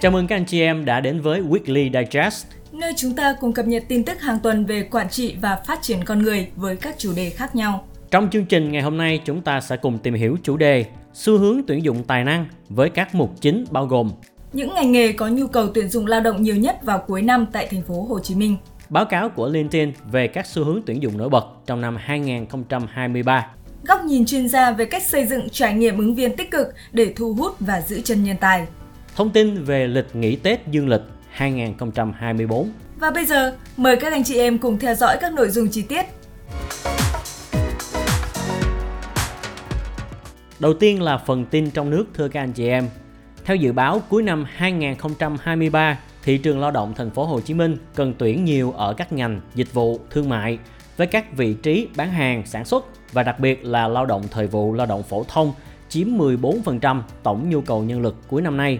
Chào mừng các anh chị em đã đến với Weekly Digest, nơi chúng ta cùng cập nhật tin tức hàng tuần về quản trị và phát triển con người với các chủ đề khác nhau. Trong chương trình ngày hôm nay, chúng ta sẽ cùng tìm hiểu chủ đề xu hướng tuyển dụng tài năng với các mục chính bao gồm những ngành nghề có nhu cầu tuyển dụng lao động nhiều nhất vào cuối năm tại thành phố Hồ Chí Minh. Báo cáo của LinkedIn về các xu hướng tuyển dụng nổi bật trong năm 2023. Góc nhìn chuyên gia về cách xây dựng trải nghiệm ứng viên tích cực để thu hút và giữ chân nhân tài. Thông tin về lịch nghỉ Tết dương lịch 2024. Và bây giờ, mời các anh chị em cùng theo dõi các nội dung chi tiết. Đầu tiên là phần tin trong nước thưa các anh chị em. Theo dự báo cuối năm 2023, thị trường lao động thành phố Hồ Chí Minh cần tuyển nhiều ở các ngành dịch vụ, thương mại với các vị trí bán hàng, sản xuất và đặc biệt là lao động thời vụ, lao động phổ thông chiếm 14% tổng nhu cầu nhân lực cuối năm nay.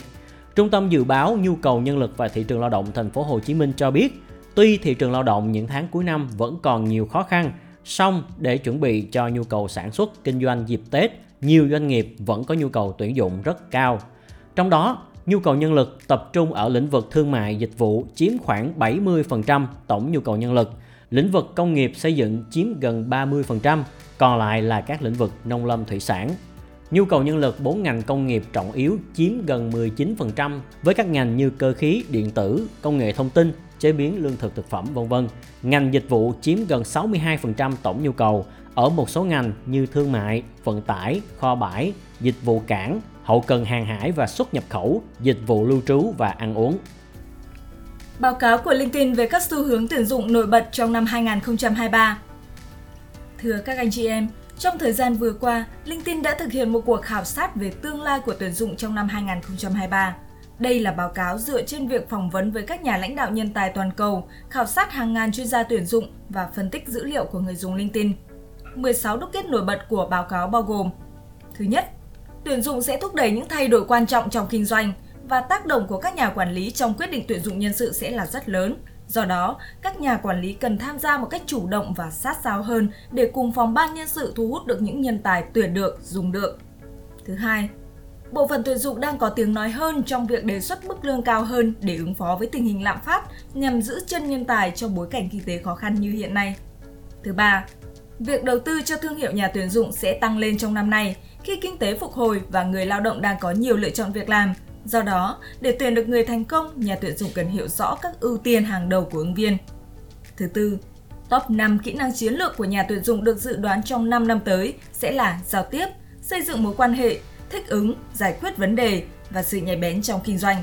Trung tâm dự báo nhu cầu nhân lực và thị trường lao động thành phố Hồ Chí Minh cho biết, tuy thị trường lao động những tháng cuối năm vẫn còn nhiều khó khăn, song để chuẩn bị cho nhu cầu sản xuất kinh doanh dịp Tết, nhiều doanh nghiệp vẫn có nhu cầu tuyển dụng rất cao. Trong đó, nhu cầu nhân lực tập trung ở lĩnh vực thương mại dịch vụ chiếm khoảng 70% tổng nhu cầu nhân lực, lĩnh vực công nghiệp xây dựng chiếm gần 30%, còn lại là các lĩnh vực nông lâm thủy sản. Nhu cầu nhân lực 4 ngành công nghiệp trọng yếu chiếm gần 19% với các ngành như cơ khí, điện tử, công nghệ thông tin, chế biến lương thực thực phẩm vân vân. Ngành dịch vụ chiếm gần 62% tổng nhu cầu ở một số ngành như thương mại, vận tải, kho bãi, dịch vụ cảng, hậu cần hàng hải và xuất nhập khẩu, dịch vụ lưu trú và ăn uống. Báo cáo của LinkedIn về các xu hướng tuyển dụng nổi bật trong năm 2023. Thưa các anh chị em, trong thời gian vừa qua, LinkedIn đã thực hiện một cuộc khảo sát về tương lai của tuyển dụng trong năm 2023. Đây là báo cáo dựa trên việc phỏng vấn với các nhà lãnh đạo nhân tài toàn cầu, khảo sát hàng ngàn chuyên gia tuyển dụng và phân tích dữ liệu của người dùng LinkedIn. 16 đúc kết nổi bật của báo cáo bao gồm Thứ nhất, tuyển dụng sẽ thúc đẩy những thay đổi quan trọng trong kinh doanh và tác động của các nhà quản lý trong quyết định tuyển dụng nhân sự sẽ là rất lớn. Do đó, các nhà quản lý cần tham gia một cách chủ động và sát sao hơn để cùng phòng ban nhân sự thu hút được những nhân tài tuyển được, dùng được. Thứ hai, bộ phận tuyển dụng đang có tiếng nói hơn trong việc đề xuất mức lương cao hơn để ứng phó với tình hình lạm phát nhằm giữ chân nhân tài trong bối cảnh kinh tế khó khăn như hiện nay. Thứ ba, việc đầu tư cho thương hiệu nhà tuyển dụng sẽ tăng lên trong năm nay khi kinh tế phục hồi và người lao động đang có nhiều lựa chọn việc làm. Do đó, để tuyển được người thành công, nhà tuyển dụng cần hiểu rõ các ưu tiên hàng đầu của ứng viên. Thứ tư, top 5 kỹ năng chiến lược của nhà tuyển dụng được dự đoán trong 5 năm tới sẽ là giao tiếp, xây dựng mối quan hệ, thích ứng, giải quyết vấn đề và sự nhạy bén trong kinh doanh.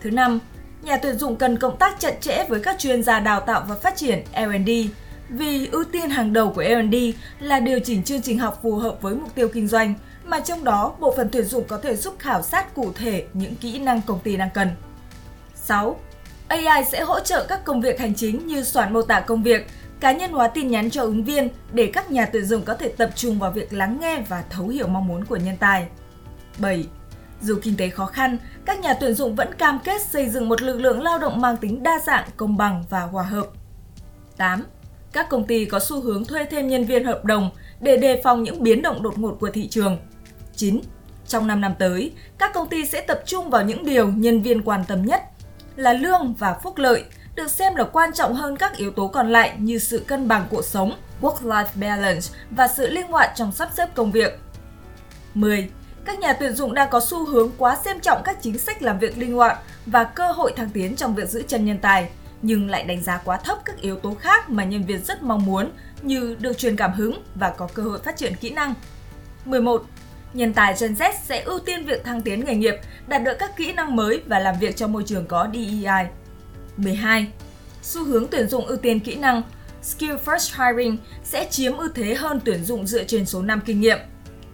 Thứ năm, nhà tuyển dụng cần cộng tác chặt chẽ với các chuyên gia đào tạo và phát triển R&D vì ưu tiên hàng đầu của R&D là điều chỉnh chương trình học phù hợp với mục tiêu kinh doanh, mà trong đó bộ phận tuyển dụng có thể giúp khảo sát cụ thể những kỹ năng công ty đang cần. 6. AI sẽ hỗ trợ các công việc hành chính như soạn mô tả công việc, cá nhân hóa tin nhắn cho ứng viên để các nhà tuyển dụng có thể tập trung vào việc lắng nghe và thấu hiểu mong muốn của nhân tài. 7. Dù kinh tế khó khăn, các nhà tuyển dụng vẫn cam kết xây dựng một lực lượng lao động mang tính đa dạng, công bằng và hòa hợp. 8 các công ty có xu hướng thuê thêm nhân viên hợp đồng để đề phòng những biến động đột ngột của thị trường. 9. Trong 5 năm tới, các công ty sẽ tập trung vào những điều nhân viên quan tâm nhất là lương và phúc lợi, được xem là quan trọng hơn các yếu tố còn lại như sự cân bằng cuộc sống, work-life balance và sự linh hoạt trong sắp xếp công việc. 10. Các nhà tuyển dụng đang có xu hướng quá xem trọng các chính sách làm việc linh hoạt và cơ hội thăng tiến trong việc giữ chân nhân tài – nhưng lại đánh giá quá thấp các yếu tố khác mà nhân viên rất mong muốn như được truyền cảm hứng và có cơ hội phát triển kỹ năng. 11. Nhân tài Gen Z sẽ ưu tiên việc thăng tiến nghề nghiệp, đạt được các kỹ năng mới và làm việc trong môi trường có DEI. 12. Xu hướng tuyển dụng ưu tiên kỹ năng Skill First Hiring sẽ chiếm ưu thế hơn tuyển dụng dựa trên số năm kinh nghiệm.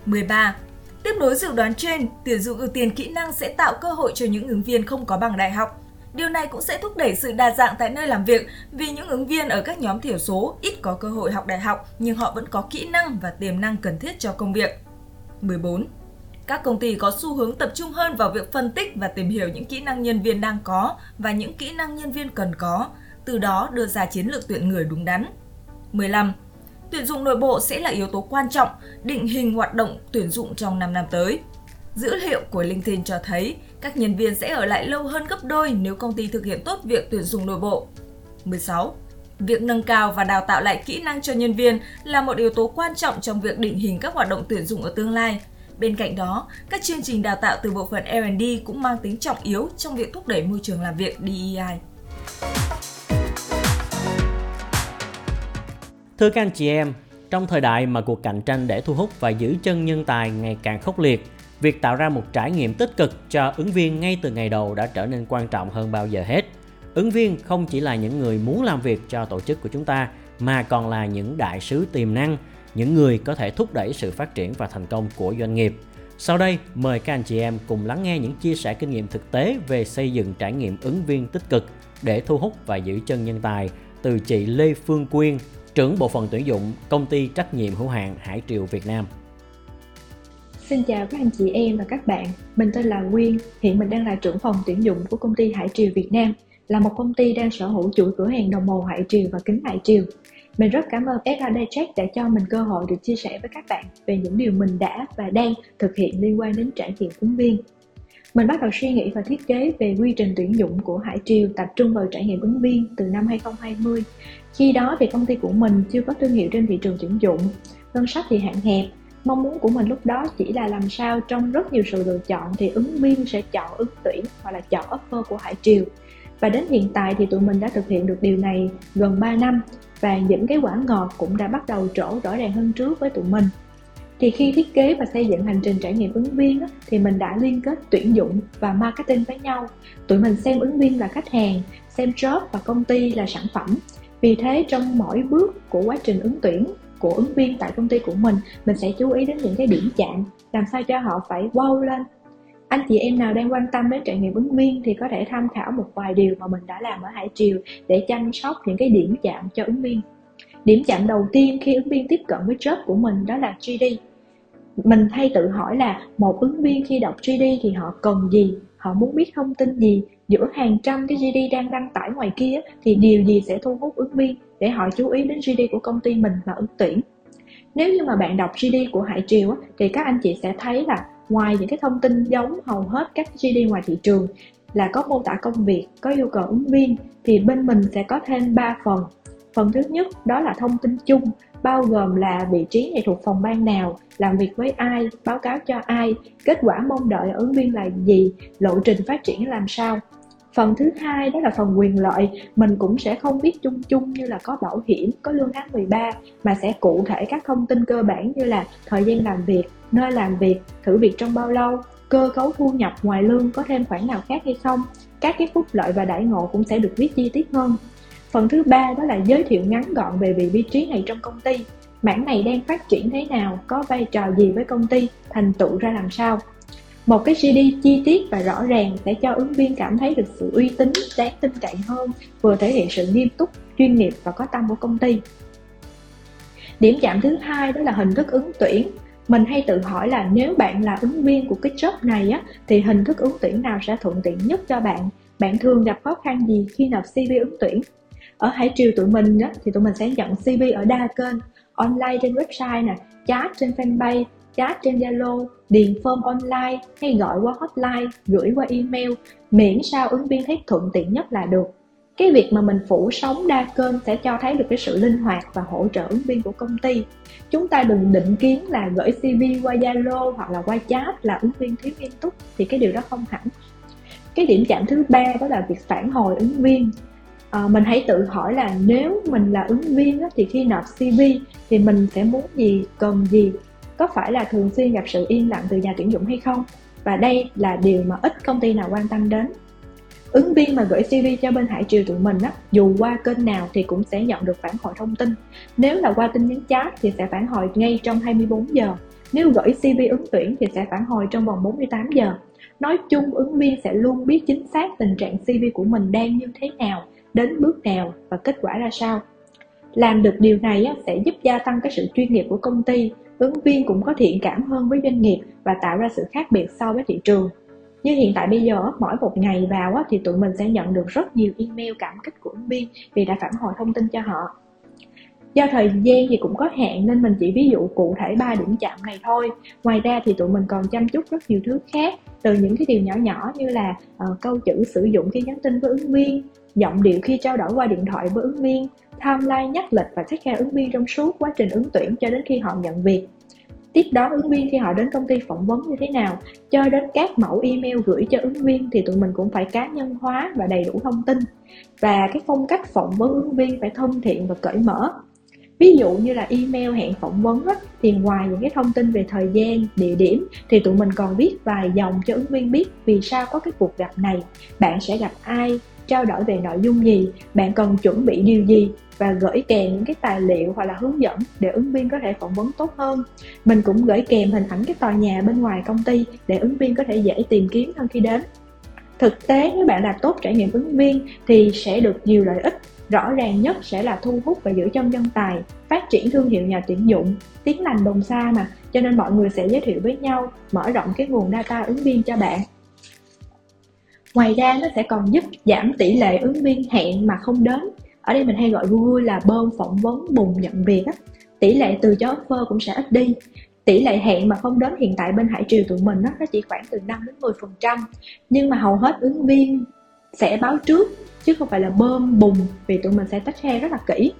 13. Tiếp nối dự đoán trên, tuyển dụng ưu tiên kỹ năng sẽ tạo cơ hội cho những ứng viên không có bằng đại học, Điều này cũng sẽ thúc đẩy sự đa dạng tại nơi làm việc vì những ứng viên ở các nhóm thiểu số ít có cơ hội học đại học nhưng họ vẫn có kỹ năng và tiềm năng cần thiết cho công việc. 14. Các công ty có xu hướng tập trung hơn vào việc phân tích và tìm hiểu những kỹ năng nhân viên đang có và những kỹ năng nhân viên cần có, từ đó đưa ra chiến lược tuyển người đúng đắn. 15. Tuyển dụng nội bộ sẽ là yếu tố quan trọng định hình hoạt động tuyển dụng trong 5 năm tới. Dữ liệu của LinkedIn cho thấy các nhân viên sẽ ở lại lâu hơn gấp đôi nếu công ty thực hiện tốt việc tuyển dụng nội bộ. 16. Việc nâng cao và đào tạo lại kỹ năng cho nhân viên là một yếu tố quan trọng trong việc định hình các hoạt động tuyển dụng ở tương lai. Bên cạnh đó, các chương trình đào tạo từ bộ phận R&D cũng mang tính trọng yếu trong việc thúc đẩy môi trường làm việc DEI. Thưa các anh chị em, trong thời đại mà cuộc cạnh tranh để thu hút và giữ chân nhân tài ngày càng khốc liệt, việc tạo ra một trải nghiệm tích cực cho ứng viên ngay từ ngày đầu đã trở nên quan trọng hơn bao giờ hết. Ứng viên không chỉ là những người muốn làm việc cho tổ chức của chúng ta mà còn là những đại sứ tiềm năng, những người có thể thúc đẩy sự phát triển và thành công của doanh nghiệp. Sau đây, mời các anh chị em cùng lắng nghe những chia sẻ kinh nghiệm thực tế về xây dựng trải nghiệm ứng viên tích cực để thu hút và giữ chân nhân tài từ chị Lê Phương Quyên, trưởng bộ phận tuyển dụng công ty trách nhiệm hữu hạn Hải Triều Việt Nam. Xin chào các anh chị em và các bạn, mình tên là Quyên, hiện mình đang là trưởng phòng tuyển dụng của công ty Hải Triều Việt Nam, là một công ty đang sở hữu chuỗi cửa hàng đồng hồ Hải Triều và kính Hải Triều. Mình rất cảm ơn SAD Check đã cho mình cơ hội được chia sẻ với các bạn về những điều mình đã và đang thực hiện liên quan đến trải nghiệm ứng viên. Mình bắt đầu suy nghĩ và thiết kế về quy trình tuyển dụng của Hải Triều tập trung vào trải nghiệm ứng viên từ năm 2020. Khi đó thì công ty của mình chưa có thương hiệu trên thị trường tuyển dụng, ngân sách thì hạn hẹp. Mong muốn của mình lúc đó chỉ là làm sao trong rất nhiều sự lựa chọn thì ứng viên sẽ chọn ứng tuyển hoặc là chọn offer của Hải Triều. Và đến hiện tại thì tụi mình đã thực hiện được điều này gần 3 năm và những cái quả ngọt cũng đã bắt đầu trổ rõ ràng hơn trước với tụi mình. Thì khi thiết kế và xây dựng hành trình trải nghiệm ứng viên thì mình đã liên kết tuyển dụng và marketing với nhau. Tụi mình xem ứng viên là khách hàng, xem job và công ty là sản phẩm. Vì thế trong mỗi bước của quá trình ứng tuyển của ứng viên tại công ty của mình mình sẽ chú ý đến những cái điểm chạm, làm sao cho họ phải wow lên anh chị em nào đang quan tâm đến trải nghiệm ứng viên thì có thể tham khảo một vài điều mà mình đã làm ở Hải Triều để chăm sóc những cái điểm chạm cho ứng viên. Điểm chạm đầu tiên khi ứng viên tiếp cận với job của mình đó là GD mình hay tự hỏi là một ứng viên khi đọc GD thì họ cần gì? Họ muốn biết thông tin gì? Giữa hàng trăm cái GD đang đăng tải ngoài kia thì điều gì sẽ thu hút ứng viên để họ chú ý đến GD của công ty mình và ứng tuyển? Nếu như mà bạn đọc GD của Hải Triều thì các anh chị sẽ thấy là ngoài những cái thông tin giống hầu hết các GD ngoài thị trường là có mô tả công việc, có yêu cầu ứng viên thì bên mình sẽ có thêm 3 phần. Phần thứ nhất đó là thông tin chung bao gồm là vị trí này thuộc phòng ban nào, làm việc với ai, báo cáo cho ai, kết quả mong đợi ở ứng viên là gì, lộ trình phát triển làm sao. Phần thứ hai đó là phần quyền lợi, mình cũng sẽ không biết chung chung như là có bảo hiểm, có lương tháng 13 mà sẽ cụ thể các thông tin cơ bản như là thời gian làm việc, nơi làm việc, thử việc trong bao lâu, cơ cấu thu nhập ngoài lương có thêm khoản nào khác hay không. Các cái phúc lợi và đãi ngộ cũng sẽ được viết chi tiết hơn. Phần thứ ba đó là giới thiệu ngắn gọn về vị trí này trong công ty. Mảng này đang phát triển thế nào, có vai trò gì với công ty, thành tựu ra làm sao. Một cái CD chi tiết và rõ ràng sẽ cho ứng viên cảm thấy được sự uy tín, đáng tin cậy hơn, vừa thể hiện sự nghiêm túc, chuyên nghiệp và có tâm của công ty. Điểm chạm thứ hai đó là hình thức ứng tuyển. Mình hay tự hỏi là nếu bạn là ứng viên của cái job này á, thì hình thức ứng tuyển nào sẽ thuận tiện nhất cho bạn? Bạn thường gặp khó khăn gì khi nộp CV ứng tuyển? ở Hải Triều tụi mình á, thì tụi mình sẽ nhận CV ở đa kênh online trên website nè chat trên fanpage chat trên Zalo điền form online hay gọi qua hotline gửi qua email miễn sao ứng viên thấy thuận tiện nhất là được. Cái việc mà mình phủ sóng đa kênh sẽ cho thấy được cái sự linh hoạt và hỗ trợ ứng viên của công ty. Chúng ta đừng định kiến là gửi cv qua zalo hoặc là qua chat là ứng viên thiếu nghiêm túc thì cái điều đó không hẳn. Cái điểm chạm thứ ba đó là việc phản hồi ứng viên. À, mình hãy tự hỏi là nếu mình là ứng viên á, thì khi nộp CV thì mình sẽ muốn gì cần gì? Có phải là thường xuyên gặp sự im lặng từ nhà tuyển dụng hay không? Và đây là điều mà ít công ty nào quan tâm đến. Ứng viên mà gửi CV cho bên Hải Triều tụi mình á, dù qua kênh nào thì cũng sẽ nhận được phản hồi thông tin. Nếu là qua tin nhắn chat thì sẽ phản hồi ngay trong 24 giờ. Nếu gửi CV ứng tuyển thì sẽ phản hồi trong vòng 48 giờ. Nói chung ứng viên sẽ luôn biết chính xác tình trạng CV của mình đang như thế nào đến bước nào và kết quả ra sao. Làm được điều này sẽ giúp gia tăng cái sự chuyên nghiệp của công ty ứng viên cũng có thiện cảm hơn với doanh nghiệp và tạo ra sự khác biệt so với thị trường như hiện tại bây giờ mỗi một ngày vào thì tụi mình sẽ nhận được rất nhiều email cảm kích của ứng viên vì đã phản hồi thông tin cho họ Do thời gian thì cũng có hạn nên mình chỉ ví dụ cụ thể ba điểm chạm này thôi. Ngoài ra thì tụi mình còn chăm chút rất nhiều thứ khác từ những cái điều nhỏ nhỏ như là uh, câu chữ sử dụng khi nhắn tin với ứng viên, giọng điệu khi trao đổi qua điện thoại với ứng viên, timeline nhắc lịch và take care ứng viên trong suốt quá trình ứng tuyển cho đến khi họ nhận việc. Tiếp đó ứng viên khi họ đến công ty phỏng vấn như thế nào cho đến các mẫu email gửi cho ứng viên thì tụi mình cũng phải cá nhân hóa và đầy đủ thông tin. Và cái phong cách phỏng vấn ứng viên phải thân thiện và cởi mở. Ví dụ như là email hẹn phỏng vấn á, thì ngoài những cái thông tin về thời gian địa điểm thì tụi mình còn viết vài dòng cho ứng viên biết vì sao có cái cuộc gặp này. Bạn sẽ gặp ai trao đổi về nội dung gì, bạn cần chuẩn bị điều gì và gửi kèm những cái tài liệu hoặc là hướng dẫn để ứng viên có thể phỏng vấn tốt hơn. Mình cũng gửi kèm hình ảnh cái tòa nhà bên ngoài công ty để ứng viên có thể dễ tìm kiếm hơn khi đến. Thực tế, nếu bạn làm tốt trải nghiệm ứng viên thì sẽ được nhiều lợi ích. Rõ ràng nhất sẽ là thu hút và giữ chân nhân tài, phát triển thương hiệu nhà tuyển dụng, tiếng lành đồng xa mà, cho nên mọi người sẽ giới thiệu với nhau, mở rộng cái nguồn data ứng viên cho bạn ngoài ra nó sẽ còn giúp giảm tỷ lệ ứng viên hẹn mà không đến. Ở đây mình hay gọi vui là bơm phỏng vấn bùng nhận việc á. Tỷ lệ từ chối offer cũng sẽ ít đi. Tỷ lệ hẹn mà không đến hiện tại bên Hải Triều tụi mình đó, nó chỉ khoảng từ 5 đến 10 phần trăm. Nhưng mà hầu hết ứng viên sẽ báo trước chứ không phải là bơm bùng vì tụi mình sẽ tách xe rất là kỹ.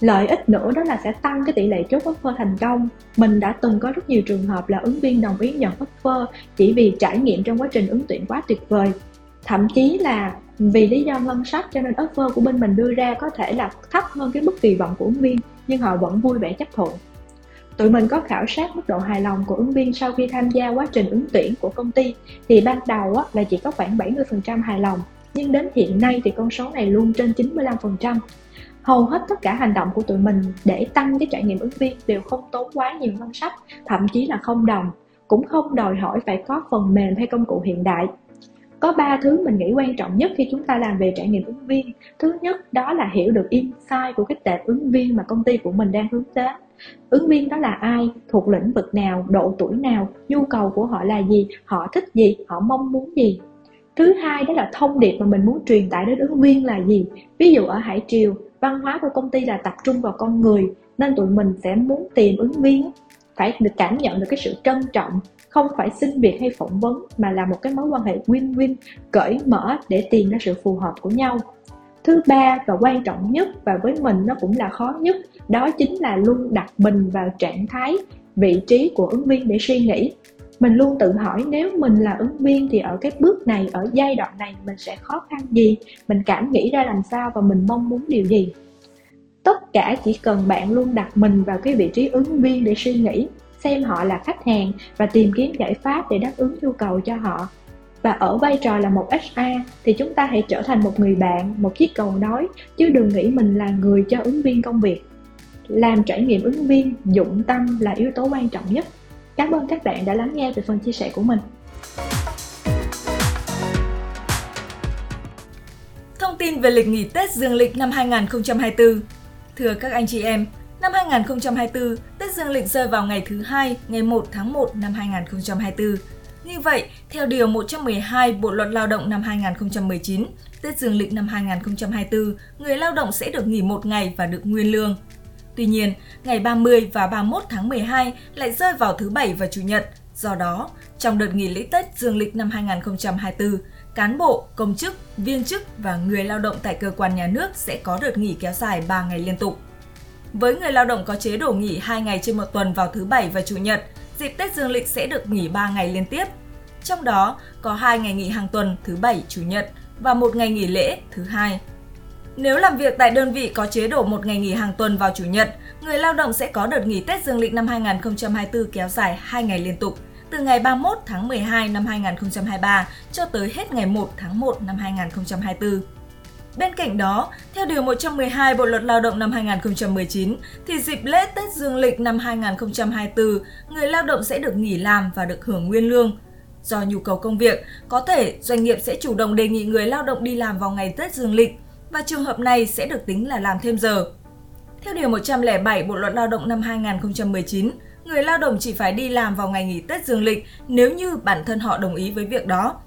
Lợi ích nữa đó là sẽ tăng cái tỷ lệ chốt offer thành công. Mình đã từng có rất nhiều trường hợp là ứng viên đồng ý nhận offer chỉ vì trải nghiệm trong quá trình ứng tuyển quá tuyệt vời thậm chí là vì lý do ngân sách cho nên offer của bên mình đưa ra có thể là thấp hơn cái mức kỳ vọng của ứng viên nhưng họ vẫn vui vẻ chấp thuận tụi mình có khảo sát mức độ hài lòng của ứng viên sau khi tham gia quá trình ứng tuyển của công ty thì ban đầu á, là chỉ có khoảng 70% hài lòng nhưng đến hiện nay thì con số này luôn trên 95%. Hầu hết tất cả hành động của tụi mình để tăng cái trải nghiệm ứng viên đều không tốn quá nhiều ngân sách, thậm chí là không đồng, cũng không đòi hỏi phải có phần mềm hay công cụ hiện đại. Có ba thứ mình nghĩ quan trọng nhất khi chúng ta làm về trải nghiệm ứng viên. Thứ nhất đó là hiểu được insight của cái tệp ứng viên mà công ty của mình đang hướng đến. Ứng viên đó là ai, thuộc lĩnh vực nào, độ tuổi nào, nhu cầu của họ là gì, họ thích gì, họ mong muốn gì thứ hai đó là thông điệp mà mình muốn truyền tải đến ứng viên là gì ví dụ ở hải triều văn hóa của công ty là tập trung vào con người nên tụi mình sẽ muốn tìm ứng viên phải được cảm nhận được cái sự trân trọng, không phải xin việc hay phỏng vấn, mà là một cái mối quan hệ win-win, cởi mở để tìm ra sự phù hợp của nhau. Thứ ba và quan trọng nhất và với mình nó cũng là khó nhất, đó chính là luôn đặt mình vào trạng thái, vị trí của ứng viên để suy nghĩ. Mình luôn tự hỏi nếu mình là ứng viên thì ở cái bước này, ở giai đoạn này mình sẽ khó khăn gì, mình cảm nghĩ ra làm sao và mình mong muốn điều gì tất cả chỉ cần bạn luôn đặt mình vào cái vị trí ứng viên để suy nghĩ xem họ là khách hàng và tìm kiếm giải pháp để đáp ứng nhu cầu cho họ và ở vai trò là một HR thì chúng ta hãy trở thành một người bạn, một chiếc cầu nói chứ đừng nghĩ mình là người cho ứng viên công việc. Làm trải nghiệm ứng viên, dụng tâm là yếu tố quan trọng nhất. Cảm ơn các bạn đã lắng nghe về phần chia sẻ của mình. Thông tin về lịch nghỉ Tết Dương lịch năm 2024 Thưa các anh chị em, năm 2024, Tết Dương lịch rơi vào ngày thứ hai, ngày 1 tháng 1 năm 2024. Như vậy, theo Điều 112 Bộ Luật Lao động năm 2019, Tết Dương lịch năm 2024, người lao động sẽ được nghỉ một ngày và được nguyên lương. Tuy nhiên, ngày 30 và 31 tháng 12 lại rơi vào thứ Bảy và Chủ nhật. Do đó, trong đợt nghỉ lễ Tết Dương lịch năm 2024, cán bộ, công chức, viên chức và người lao động tại cơ quan nhà nước sẽ có đợt nghỉ kéo dài 3 ngày liên tục. Với người lao động có chế độ nghỉ 2 ngày trên một tuần vào thứ Bảy và Chủ nhật, dịp Tết Dương lịch sẽ được nghỉ 3 ngày liên tiếp. Trong đó có 2 ngày nghỉ hàng tuần thứ Bảy, Chủ nhật và một ngày nghỉ lễ thứ hai. Nếu làm việc tại đơn vị có chế độ một ngày nghỉ hàng tuần vào Chủ nhật, người lao động sẽ có đợt nghỉ Tết Dương lịch năm 2024 kéo dài 2 ngày liên tục, từ ngày 31 tháng 12 năm 2023 cho tới hết ngày 1 tháng 1 năm 2024. Bên cạnh đó, theo Điều 112 Bộ Luật Lao động năm 2019, thì dịp lễ Tết Dương lịch năm 2024, người lao động sẽ được nghỉ làm và được hưởng nguyên lương. Do nhu cầu công việc, có thể doanh nghiệp sẽ chủ động đề nghị người lao động đi làm vào ngày Tết Dương lịch và trường hợp này sẽ được tính là làm thêm giờ. Theo Điều 107 Bộ Luật Lao động năm 2019, người lao động chỉ phải đi làm vào ngày nghỉ Tết Dương lịch nếu như bản thân họ đồng ý với việc đó.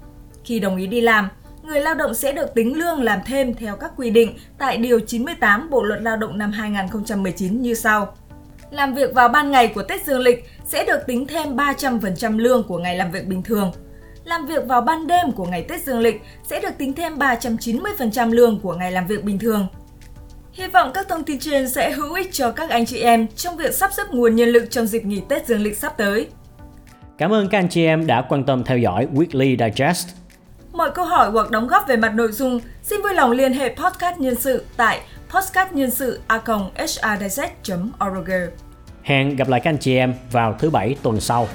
Khi đồng ý đi làm, người lao động sẽ được tính lương làm thêm theo các quy định tại Điều 98 Bộ Luật Lao động năm 2019 như sau. Làm việc vào ban ngày của Tết Dương lịch sẽ được tính thêm 300% lương của ngày làm việc bình thường. Làm việc vào ban đêm của ngày Tết Dương lịch sẽ được tính thêm 390% lương của ngày làm việc bình thường. Hy vọng các thông tin trên sẽ hữu ích cho các anh chị em trong việc sắp xếp nguồn nhân lực trong dịp nghỉ Tết Dương lịch sắp tới. Cảm ơn các anh chị em đã quan tâm theo dõi Weekly Digest. Mọi câu hỏi hoặc đóng góp về mặt nội dung, xin vui lòng liên hệ podcast nhân sự tại sự a.hrdigest.org. Hẹn gặp lại các anh chị em vào thứ bảy tuần sau.